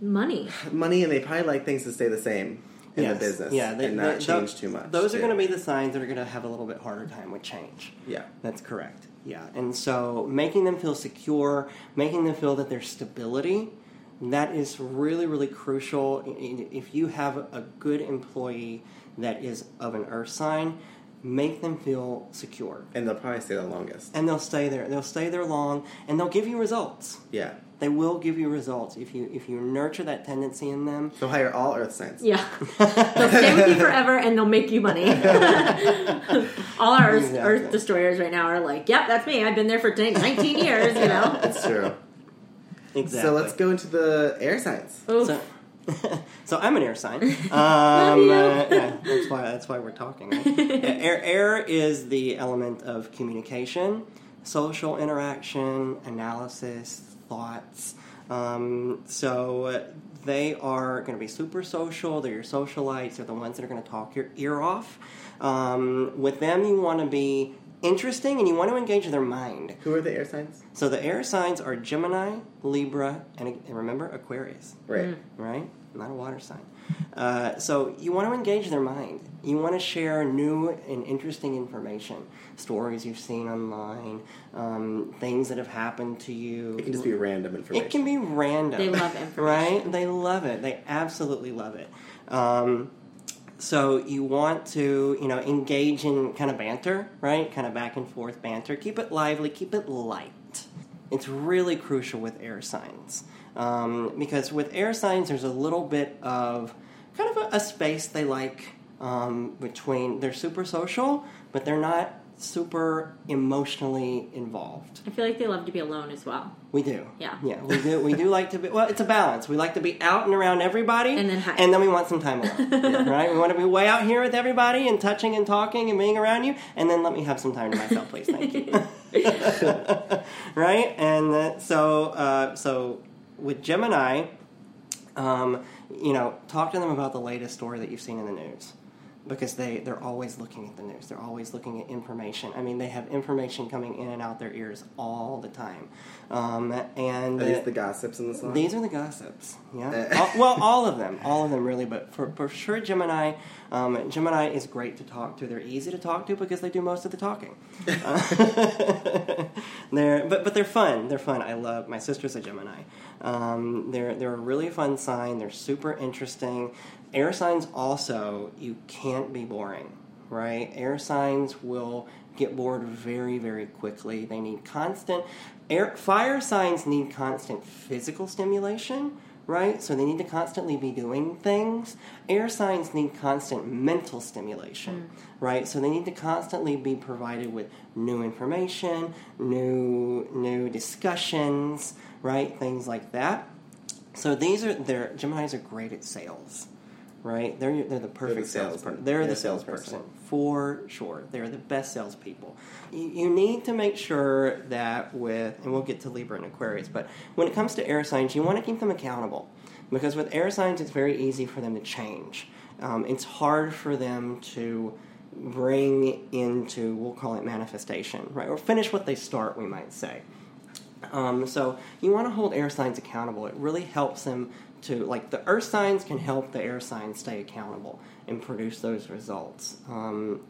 Money.
money, and they probably like things to stay the same in
yes,
the business,
yeah, they,
and not
they-
change
tho-
too much.
Those are going to be the signs that are going to have a little bit harder time with change.
yeah.
That's correct. yeah. And so making them feel secure, making them feel that there's stability, that is really, really crucial. I- I- If you have a good employee that is of an earth sign, make them feel secure.
And they'll probably stay the longest.
And they'll stay there. They'll stay there long and they'll give you results.
Yeah.
They will give you results if you if you nurture that tendency in them.
So hire all earth signs.
Yeah. they'll stay with you forever and they'll make you money. All our Earth,
Exactly.
Earth destroyers right now are like, yep, that's me. I've been there for 19 years, you know?
That's true.
Exactly.
So let's go into the air signs.
Oof.
So, so I'm an air sign. Um, uh, yeah, that's why that's why we're talking. Right? Yeah, air, air is the element of communication, social interaction, analysis, thoughts. Um, so they are going to be super social. They're your socialites. They're the ones that are going to talk your ear off. Um, with them, you want to be interesting and you want to engage their mind.
Who are the air signs?
So the air signs are Gemini, Libra, and, and remember Aquarius
Right.
right? Not a water sign. Uh, so you want to engage their mind. You want to share new and interesting information, stories you've seen online, um, things that have happened to you.
It can just be random information.
It can be random.
They love information.
right? They love it. They absolutely love it. Um, so you want to, you know, engage in kind of banter, right? Kind of back and forth banter. Keep it lively. Keep it light. It's really crucial with air signs um, because with air signs, there's a little bit of kind of a, a space they like um, between. They're super social, but they're not super emotionally involved.
I feel like they love to be alone as well.
We do.
Yeah.
Yeah, we do. We do like to be. Well, it's a balance. We like to be out and around everybody,
And then hi-
and then we want some time alone, right? We want to be way out here with everybody and touching and talking and being around you, and then let me have some time to myself, please. Thank you. right? And uh, so, uh, so with Gemini, um, you know, talk to them about the latest story that you've seen in the news. Because they, they're always looking at the news. They're always looking at information. I mean, they have information coming in and out their ears all the time. Um, and
Are these
uh,
the gossips in the song?
these are the gossips. Yeah.
Uh.
All- well, all of them. All of them, really. But for, for sure, Gemini, um, Gemini is great to talk to. They're easy to talk to because they do most of the talking. Uh, they're, but, but they're fun. They're fun. I love, my sister's a Gemini. Um, they're, they're a really fun sign. They're super interesting. Air signs also, you can't be boring, right? Air signs will get bored very, very quickly. They need constant air fire signs need constant physical stimulation, right? So they need to constantly be doing things. Air signs need constant mental stimulation, mm. right? So they need to constantly be provided with new information, new new discussions, right? Things like that. So these are their Gemini's are great at sales, right? They're they're the perfect
salesman.
salesperson. They're
They're
the
salesperson.
salesperson for sure. They're the best salespeople. You, you need to make sure that with, and we'll get to Libra and Aquarius, but when it comes to air signs, you want to keep them accountable because with air signs, it's very easy for them to change. Um, it's hard for them to bring into, we'll call it manifestation, right? Or finish what they start, we might say. Um, so you want to hold air signs accountable. It really helps them to, like, the earth signs can help the air signs stay accountable and produce those results. Um,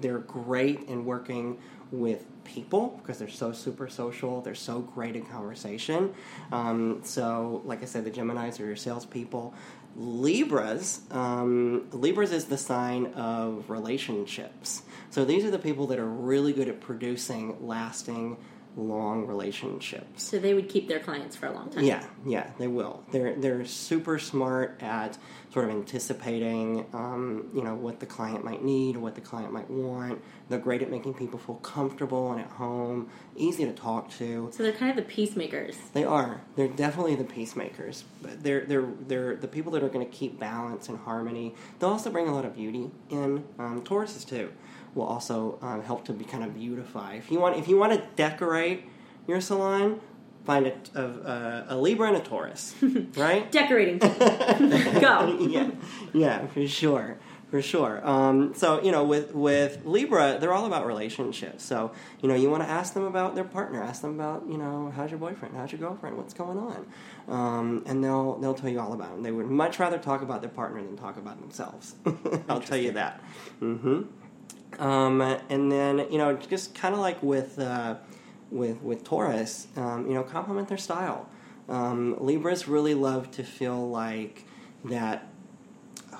they're great in working with people because they're so super social. They're so great in conversation. Um, so, like I said, the Geminis are your salespeople. Libras, um, Libras is the sign of relationships. So these are the people that are really good at producing lasting, long relationships.
So they would keep their clients for a long time.
Yeah, yeah, they will. They're they're super smart at sort of anticipating, um, you know, what the client might need, what the client might want. They're great at making people feel comfortable and at home, easy to talk to.
So they're kind of the peacemakers.
They are. They're definitely the peacemakers. But they're they're they're the people that are going to keep balance and harmony. They'll also bring a lot of beauty in. Um, Tauruses too will also um, help to be kind of beautify. If you want if you want to decorate your salon, find a, a, a Libra and a Taurus, right?
Decorating. Go.
yeah, yeah, for sure, for sure. Um, so you know, with with Libra, they're all about relationships. So you know, you want to ask them about their partner, ask them about you know, how's your boyfriend, how's your girlfriend, what's going on, um, and they'll they'll tell you all about them. They would much rather talk about their partner than talk about themselves. I'll tell you that. hmm Um, and then you know, just kind of like with uh, with with Taurus, um, you know, compliment their style. Um, Libras really love to feel like that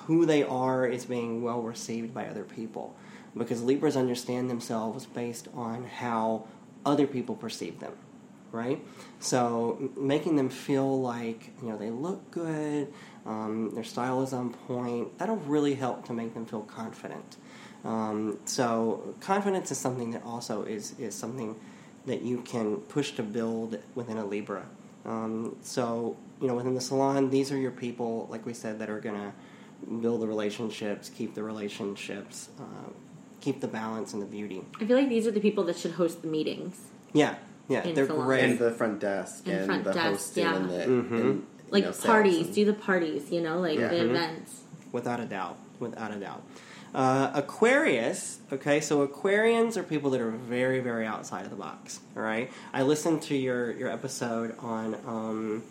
who they are is being well received by other people because Libras understand themselves based on how other people perceive them, right? So making them feel like you know they look good, um, their style is on point. That'll really help to make them feel confident. Um, so confidence is something that also is is something that you can push to build within a Libra. Um, so you know within the salon, these are your people, like we said, that are gonna build the relationships, keep the relationships, uh, keep the balance and the beauty.
I feel like these are the people that should host the meetings.
Yeah, yeah,
In
they're
salons.
great.
And the front desk
And
and,
front
the
desk,
hosting
yeah.
and the
Mhm.
and,
Like
know,
parties,
and-
do the parties, you know, like
Yeah.
the
Mhm.
events.
without a doubt without a doubt uh, aquarius okay so aquarians are people that are very very outside of the box all right i listened to your your episode on um,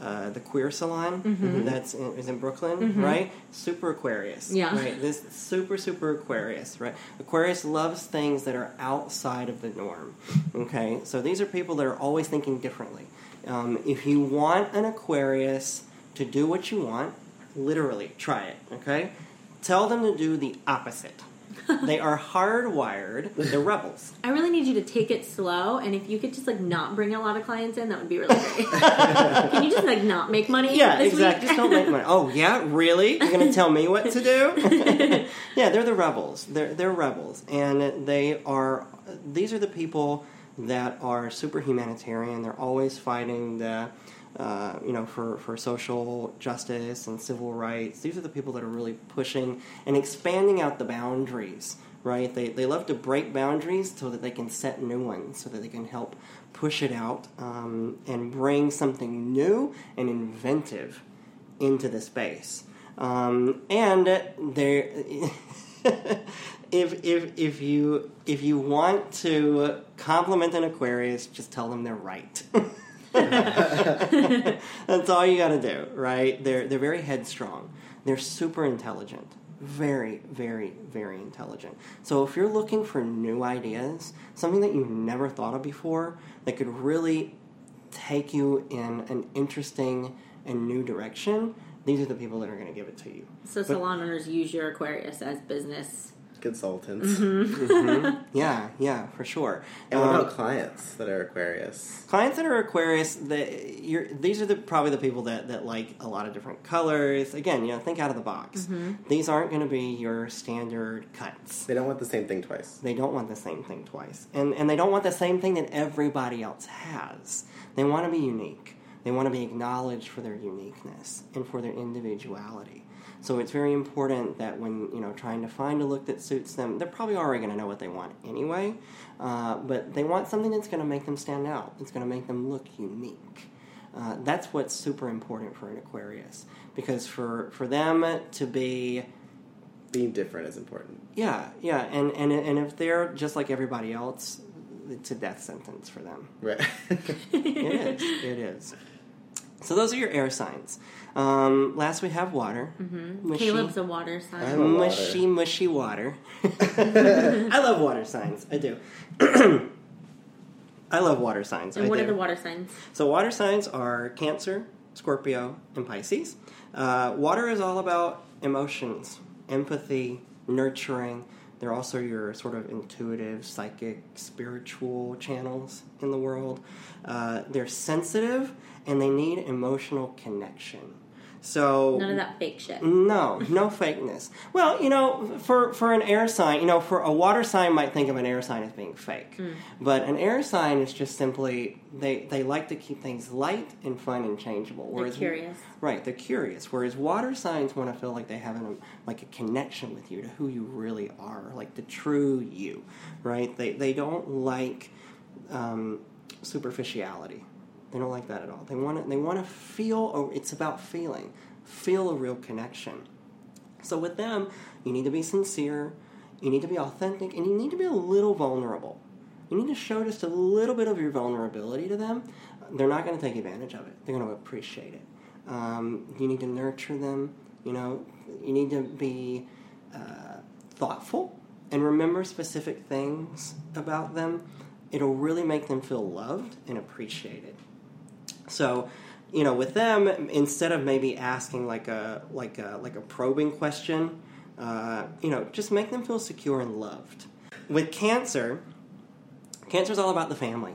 uh, the queer salon
Mm-hmm.
that's in, is in Brooklyn, right? Super Aquarius,
Yeah.
Right, this super super Aquarius, right? Aquarius loves things that are outside of the norm. Okay, so these are people that are always thinking differently. Um, if you want an Aquarius to do what you want, literally try it. Okay, tell them to do the opposite. they are hardwired. They're rebels.
I really need you to take it slow, and if you could just like not bring a lot of clients in, that would be really great. Can you just like not make money?
Yeah,
this
exactly.
Week?
Just don't make money. Oh, yeah, really? You're going to tell me what to do? yeah, they're the rebels. They're they're rebels, and they are. These are the people that are super humanitarian. They're always fighting the. Uh, you know, for, for social justice and civil rights. These are the people that are really pushing and expanding out the boundaries, right? They, they love to break boundaries so that they can set new ones, so that they can help push it out um, and bring something new and inventive into the space. Um, and there, if, if, if, you, if you want to compliment an Aquarius, just tell them they're right. That's all you got to do, right? They're they're very headstrong. They're super intelligent, very very very intelligent. So if you're looking for new ideas, something that you've never thought of before that could really take you in an interesting and new direction, these are the people that are going to give it to you.
So salon owners use your Aquarius as business.
Consultants.
Mm-hmm.
Yeah, yeah, for sure.
And what
Um,
about clients that are Aquarius?
Clients that are Aquarius, that you're, these are the, probably the people that, that like a lot of different colors. Again, you know, think out of the box. These aren't going to be your standard cuts.
They don't want the same thing twice.
They don't want the same thing twice. And, and they don't want the same thing that everybody else has. They want to be unique. They want to be acknowledged for their uniqueness and for their individuality. So it's very important that when you know trying to find a look that suits them, they're probably already going to know what they want anyway. Uh, but they want something that's going to make them stand out. It's going to make them look unique. Uh, that's what's super important for an Aquarius because for for them to be
Being different is important.
yeah, yeah, and, and and if they're just like everybody else, it's a death sentence for them.
Right.
It is. It is. So those are your air signs. Um, last we have water. Mm-hmm. Mushy,
Caleb's a water sign.
I'm a water.
mushy, mushy water. I love water signs. I do. I love water signs.
and
I
what
do.
are the water signs?
So water signs are Cancer, Scorpio, and Pisces. Uh, water is all about emotions, empathy, nurturing. They're also your sort of intuitive, psychic, spiritual channels in the world. Uh, they're sensitive and they need emotional connection. So
None of that fake shit.
no, no fakeness. Well, you know, for for an air sign, you know, for a water sign might think of an air sign as being fake,
Hmm.
but an air sign is just simply they they like to keep things light and fun and changeable.
They're
Whereas
curious.
right, they're curious. Whereas water signs want to feel like they have an, like a connection with you to who you really are, like the true you. Right? They they don't like um, superficiality. They don't like that at all. They want to, they want to feel. It's about feeling. Feel a real connection. So with them, you need to be sincere. You need to be authentic, and you need to be a little vulnerable. You need to show just a little bit of your vulnerability to them. They're not going to take advantage of it. They're going to appreciate it. Um, you need to nurture them. You know, you need to be uh, thoughtful and remember specific things about them, it'll really make them feel loved and appreciated. So, you know, with them, instead of maybe asking like a like a like a probing question, uh, you know, just make them feel secure and loved. With cancer, cancer is all about the family,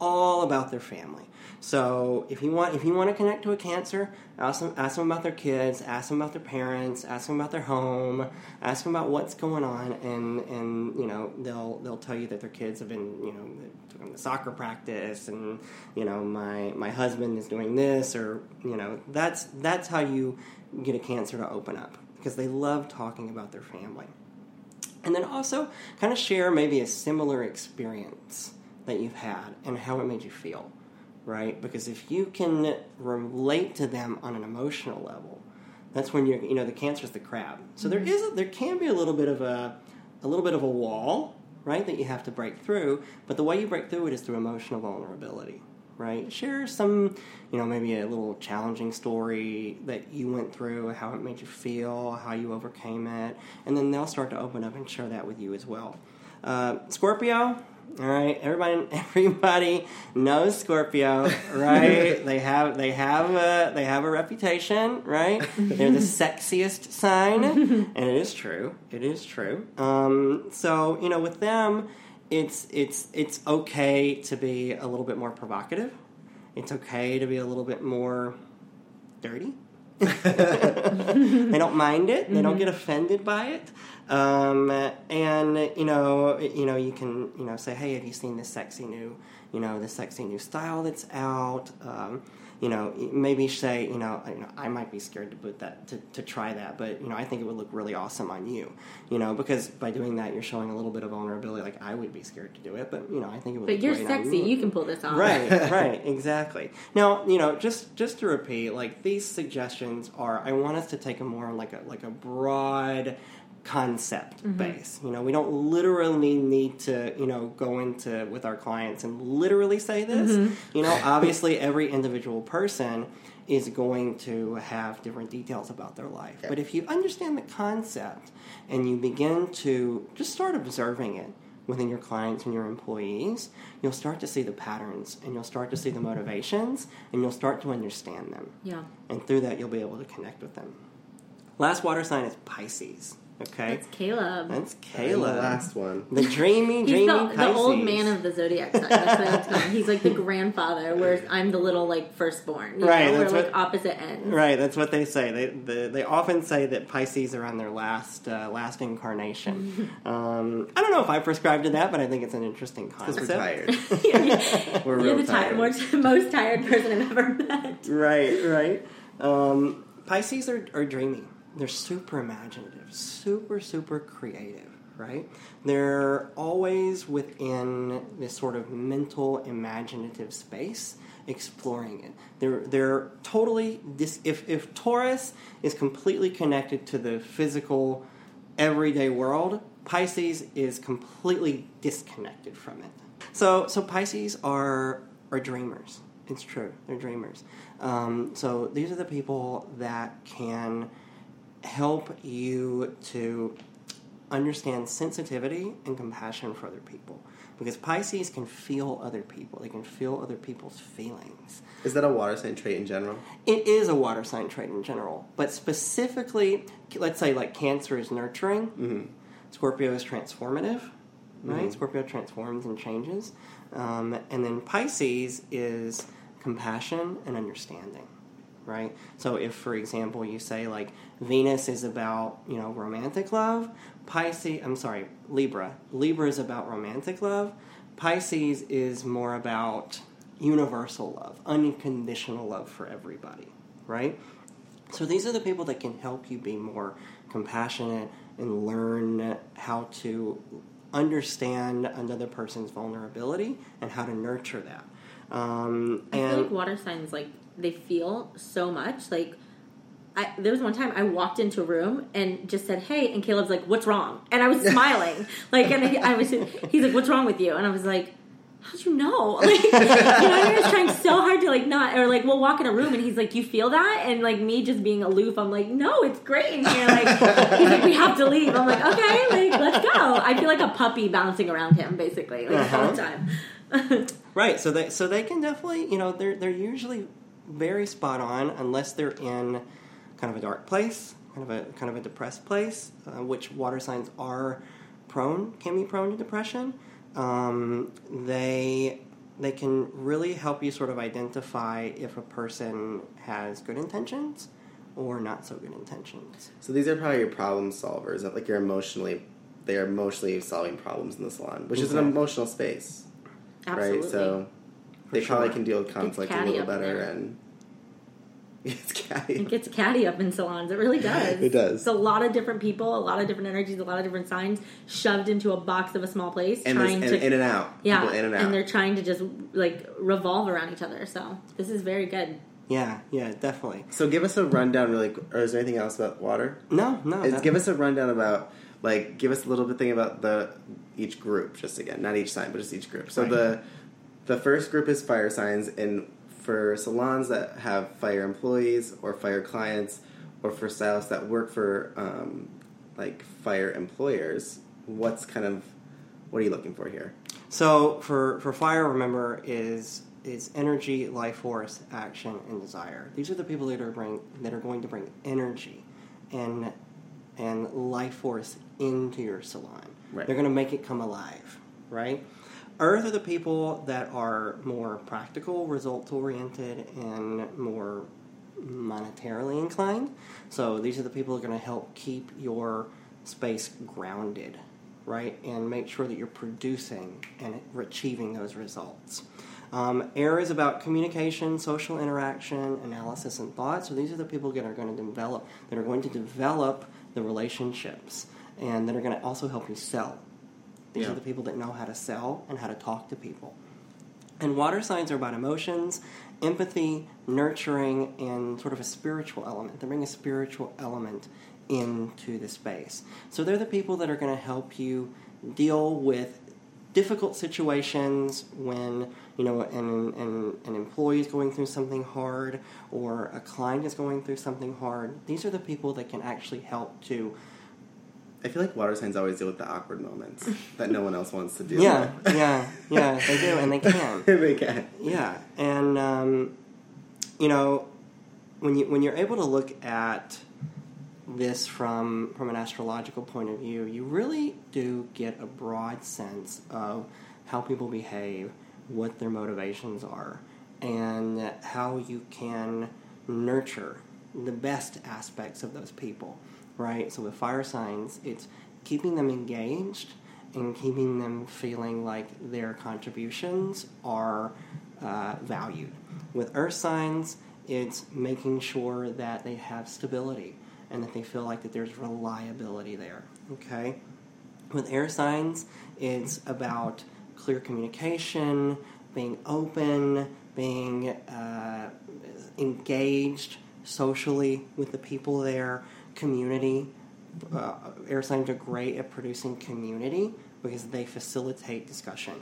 all about their family. So if you want if you want to connect to a cancer, ask them ask them about their kids, ask them about their parents, ask them about their home, ask them about what's going on, and and you know they'll they'll tell you that their kids have been you know the soccer practice, and you know my my husband is doing this, or you know that's that's how you get a cancer to open up because they love talking about their family. And then also kind of share maybe a similar experience that you've had and how it made you feel, right? Because if you can relate to them on an emotional level, that's when you're, you know, the cancer's the crab. So there is, a, there can be a little bit of a, a little bit of a wall, right, that you have to break through. But the way you break through it is through emotional vulnerability, right? Share some, you know, maybe a little challenging story that you went through, how it made you feel, how you overcame it, and then they'll start to open up and share that with you as well. Uh, Scorpio, all right, everybody, everybody knows Scorpio, right? they have, they have, a, they have a reputation, right? They're the sexiest sign, and it is true. It is true. Um, so you know, with them, it's it's it's okay to be a little bit more provocative. It's okay to be a little bit more dirty. they don't mind it. They don't get offended by it. Um, and you know, you know, you can you know say, hey, have you seen this sexy new, you know, this sexy new style that's out? Um, you know, maybe say, you know, you know, I might be scared to put that to, to try that, but you know, I think it would look really awesome on you. You know, because by doing that, you're showing a little bit of vulnerability. Like I would be scared to do it, but you know, I think it would.
Be
But
you're sexy.
you.
You can pull this off.
Right, right, exactly. Now, you know, just just to repeat, like these suggestions are, I want us to take a more like a like a broad concept
Mm-hmm.
base. You know, we don't literally need to, you know, go into with our clients and literally say this.
Mm-hmm.
You know, obviously every individual person is going to have different details about their life. But if you understand the concept and you begin to just start observing it within your clients and your employees, you'll start to see the patterns and you'll start to see the motivations and you'll start to understand them.
Yeah.
And through that, you'll be able to connect with them. Last water sign is Pisces. Okay?
That's Caleb.
That's
And
Caleb.
the last one.
The dreamy,
He's
dreamy
the, the old man of the zodiac sign. That's what I'm telling you. He's like the grandfather, whereas I'm the little like firstborn. You
Right,
know? We're
that's
like
what-
opposite ends.
Right, that's what they say. They the, they often say that Pisces are on their last uh, last incarnation. um, I don't know if I prescribe to that, but I think it's an interesting
Because
concept.
we're tired. We're
You're the
tired.
most, most tired person I've ever met.
Right, right. Um, Pisces are, are dreamy. They're super imaginative, super, super creative, right? They're always within this sort of mental, imaginative space, exploring it. They're, they're totally, dis- if, if Taurus is completely connected to the physical, everyday world, Pisces is completely disconnected from it. So, so Pisces are, are dreamers. It's true. They're dreamers. Um, so these are the people that can help you to understand sensitivity and compassion for other people. Because Pisces can feel other people. They can feel other people's feelings.
Is that a water sign trait in general?
It is a water sign trait in general, but specifically, let's say like Cancer is nurturing,
Mm-hmm.
Scorpio is transformative, right?
Mhm.
Scorpio transforms and changes, um, and then Pisces is compassion and understanding, right? So if, for example, you say like Venus is about you know romantic love, Pisces, I'm sorry, Libra, Libra is about romantic love, Pisces is more about universal love, unconditional love for everybody, right? So these are the people that can help you be more compassionate and learn how to understand another person's vulnerability and how to nurture that. Um,
I feel
and
like water signs like they feel so much. Like I, there was one time I walked into a room and just said, "Hey," and Caleb's like, "What's wrong?" And I was smiling, like, and I, I was, he's like, "What's wrong with you?" And I was like, how'd you know? Like, you know, I was trying so hard to like not, or like we'll walk in a room and he's like, you feel that? And like me just being aloof, I'm like, no, it's great in here. Like, he's like, we have to leave. I'm like, okay, like let's go. I feel like a puppy bouncing around him, basically, like all the uh-huh. time.
Right. So they so they can definitely you know they're they're usually very spot on unless they're in kind of a dark place, kind of a kind of a depressed place, uh, which water signs are prone can be prone to depression. Um, they they can really help you sort of identify if a person has good intentions or not so good intentions.
So these are probably your problem solvers. Like you're emotionally, they are emotionally solving problems in the salon, which is an emotional space,
Absolutely.
right? So
For
they probably can deal with conflict a little better, and it's catty.
It gets catty up in salons. It really does.
It does.
It's a lot of different people, a lot of different energies, a lot of different signs shoved into a box of a small place,
and, there's-
trying
and
to
in and out.
yeah,
People in and out.
and they're trying to just like revolve around each other. So this is very good.
Yeah, yeah, definitely.
so give us a rundown, really, or is there anything else about water?
No, no.
Is-
that-
give us a rundown about, like, give us a little bit thing about the each group, just again, not each sign, but just each group. So
Right.
the the first group is fire signs, and for salons that have fire employees or fire clients, or for stylists that work for um, like fire employers, what's kind of what are you looking for here?
So for for fire, remember is is energy, life force, action, and desire. These are the people that are bring that are going to bring energy and and life force into your salon.
Right.
They're going to make it come alive, right? Earth are the people that are more practical, results oriented, and more monetarily inclined. So these are the people that are going to help keep your space grounded, right? And make sure that you're producing and achieving those results. Um, air is about communication, social interaction, analysis, and thought. So these are the people that are going to develop that are going to develop the relationships and that are going to also help you sell. These
Yeah.
are the people that know how to sell and how to talk to people. And water signs are about emotions, empathy, nurturing, and sort of a spiritual element. They bring a spiritual element into the space. So they're the people that are going to help you deal with difficult situations when you know an, an, an employee is going through something hard or a client is going through something hard. These are the people that can actually help to
I feel like water signs always deal with the awkward moments that no one else wants to deal
yeah
with.
yeah yeah they do and they can.
they can.
Yeah, and um, you know, when you when you're able to look at this from from an astrological point of view, you really do get a broad sense of how people behave, what their motivations are, and how you can nurture the best aspects of those people. Right. So with fire signs, it's keeping them engaged and keeping them feeling like their contributions are uh, valued. With earth signs, it's making sure that they have stability and that they feel like that there's reliability there. Okay. With air signs, it's about clear communication, being open, being uh, engaged socially with the people there, community. Uh, air signs are great at producing community because they facilitate discussion.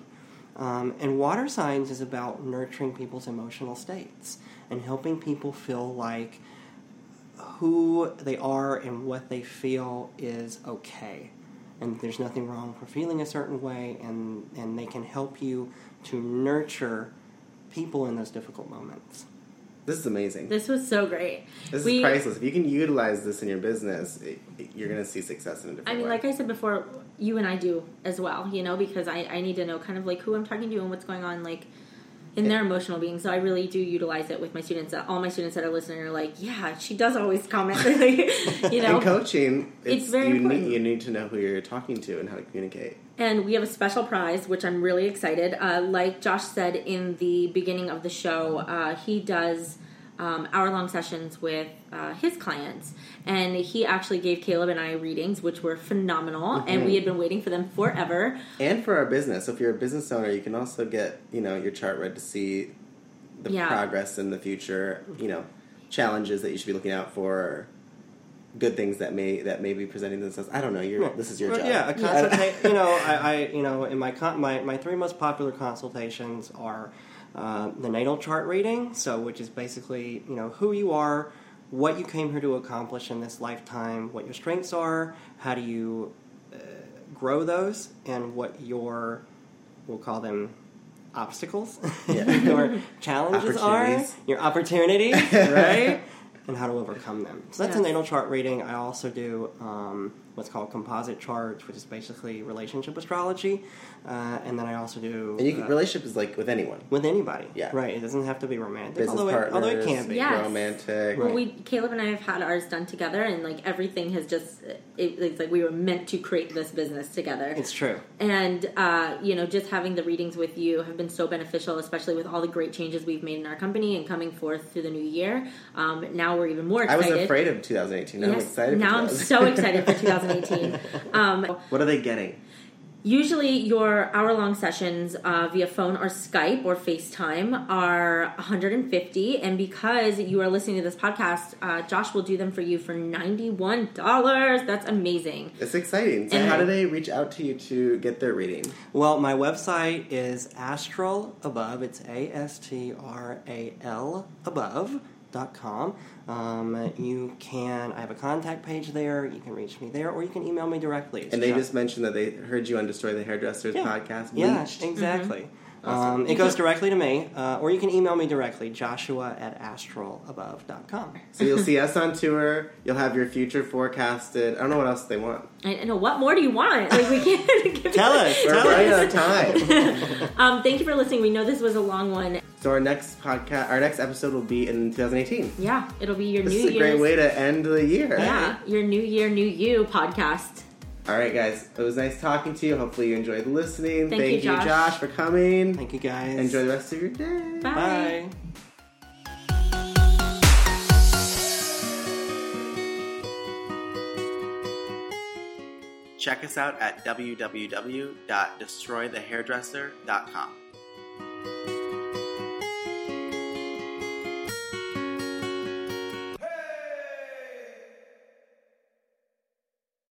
Um, and water signs is about nurturing people's emotional states and helping people feel like who they are and what they feel is okay. And there's nothing wrong for feeling a certain way, and, and they can help you to nurture people in those difficult moments.
This is amazing.
This was so great.
This
We-
is priceless. If you can utilize this in your business, it, it- you're going to see success in a different
I mean,
way.
like I said before, you and I do as well, you know, because I, I need to know kind of like who I'm talking to and what's going on, like in their emotional being. So I really do utilize it with my students. All my students that are listening are like, yeah, she does always comment, really you know.
in coaching,
It's
it's,
very
you
important.
Need, you need to know who you're talking to and how to communicate.
And we have a special prize, which I'm really excited. Uh, like Josh said in the beginning of the show, uh, he does um, hour long sessions with uh, his clients. And he actually gave Caleb and I readings, which were phenomenal. And we had been waiting for them forever.
And for our business, so if you're a business owner, you can also get you know your chart read to see the
Yeah.
progress in the future. You know, challenges that you should be looking out for. good things that may that may be presenting themselves. I don't know. You're, this is your
Well,
job.
Yeah, a consulta- you know, I, I, you know, in my con- my my three most popular consultations are uh, the natal chart reading, so which is basically you know who you are, what you came here to accomplish in this lifetime, what your strengths are, how do you uh, grow those, and what your we'll call them obstacles,
Yeah.
your challenges are, your opportunities, right? And how to overcome them. So that's a natal chart reading. I also do um, what's called composite charts, which is basically relationship astrology. Uh, and then I also do
And you can,
uh,
relationship is like with anyone.
with anybody.
Yeah.
Right. It doesn't have to be romantic,
Business
although,
partners,
it, although it can be.
Yeah.
romantic.
Well, we Caleb and I have had ours done together, and like everything has just it, it's like we were meant to create this business together.
It's true.
and uh, you know, just having the readings with you have been so beneficial, especially with all the great changes we've made in our company and coming forth through the new year. Um, now we're even more
I was afraid of 2018. Now I'm
Yes,
excited. for
now I'm so excited for 2018. Um,
What are they getting?
Usually, your hour long sessions uh, via phone or Skype or FaceTime are 150, and because you are listening to this podcast, uh, Josh will do them for you for $91. That's amazing.
It's exciting. So,
And-
how do they reach out to you to get their reading?
Well, my website is Astral Above. It's A S T R A L Above. Um, you can. I have a contact page there. You can reach me there, or you can email me directly.
And they just mentioned that they heard you on Destroy the Hairdressers
Yeah.
podcast.
Yeah,
Bleached.
exactly.
Awesome.
Um, it goes directly to me, uh, or you can email me directly, joshua at astralabove.com.
So you'll see us on tour. You'll have your future forecasted. I don't know what else they want.
I, I know. What more do you want? Like, we can't give you-
Tell us.
We're
Tell
running
us.
out of time.
Um, thank you for listening. We know this was a long one.
so our next podcast, our next episode will be in 2018.
Yeah, it'll be your
This
New
is a
Year's.
great way to end the year.
Yeah, your New Year, New You podcast.
All right, guys. It was nice talking to you. Hopefully you enjoyed listening.
Thank you, Josh.
Josh, for coming.
Thank you, guys.
Enjoy the rest of your day.
Bye.
Bye.
Check us out at www.destroythehairdresser.com.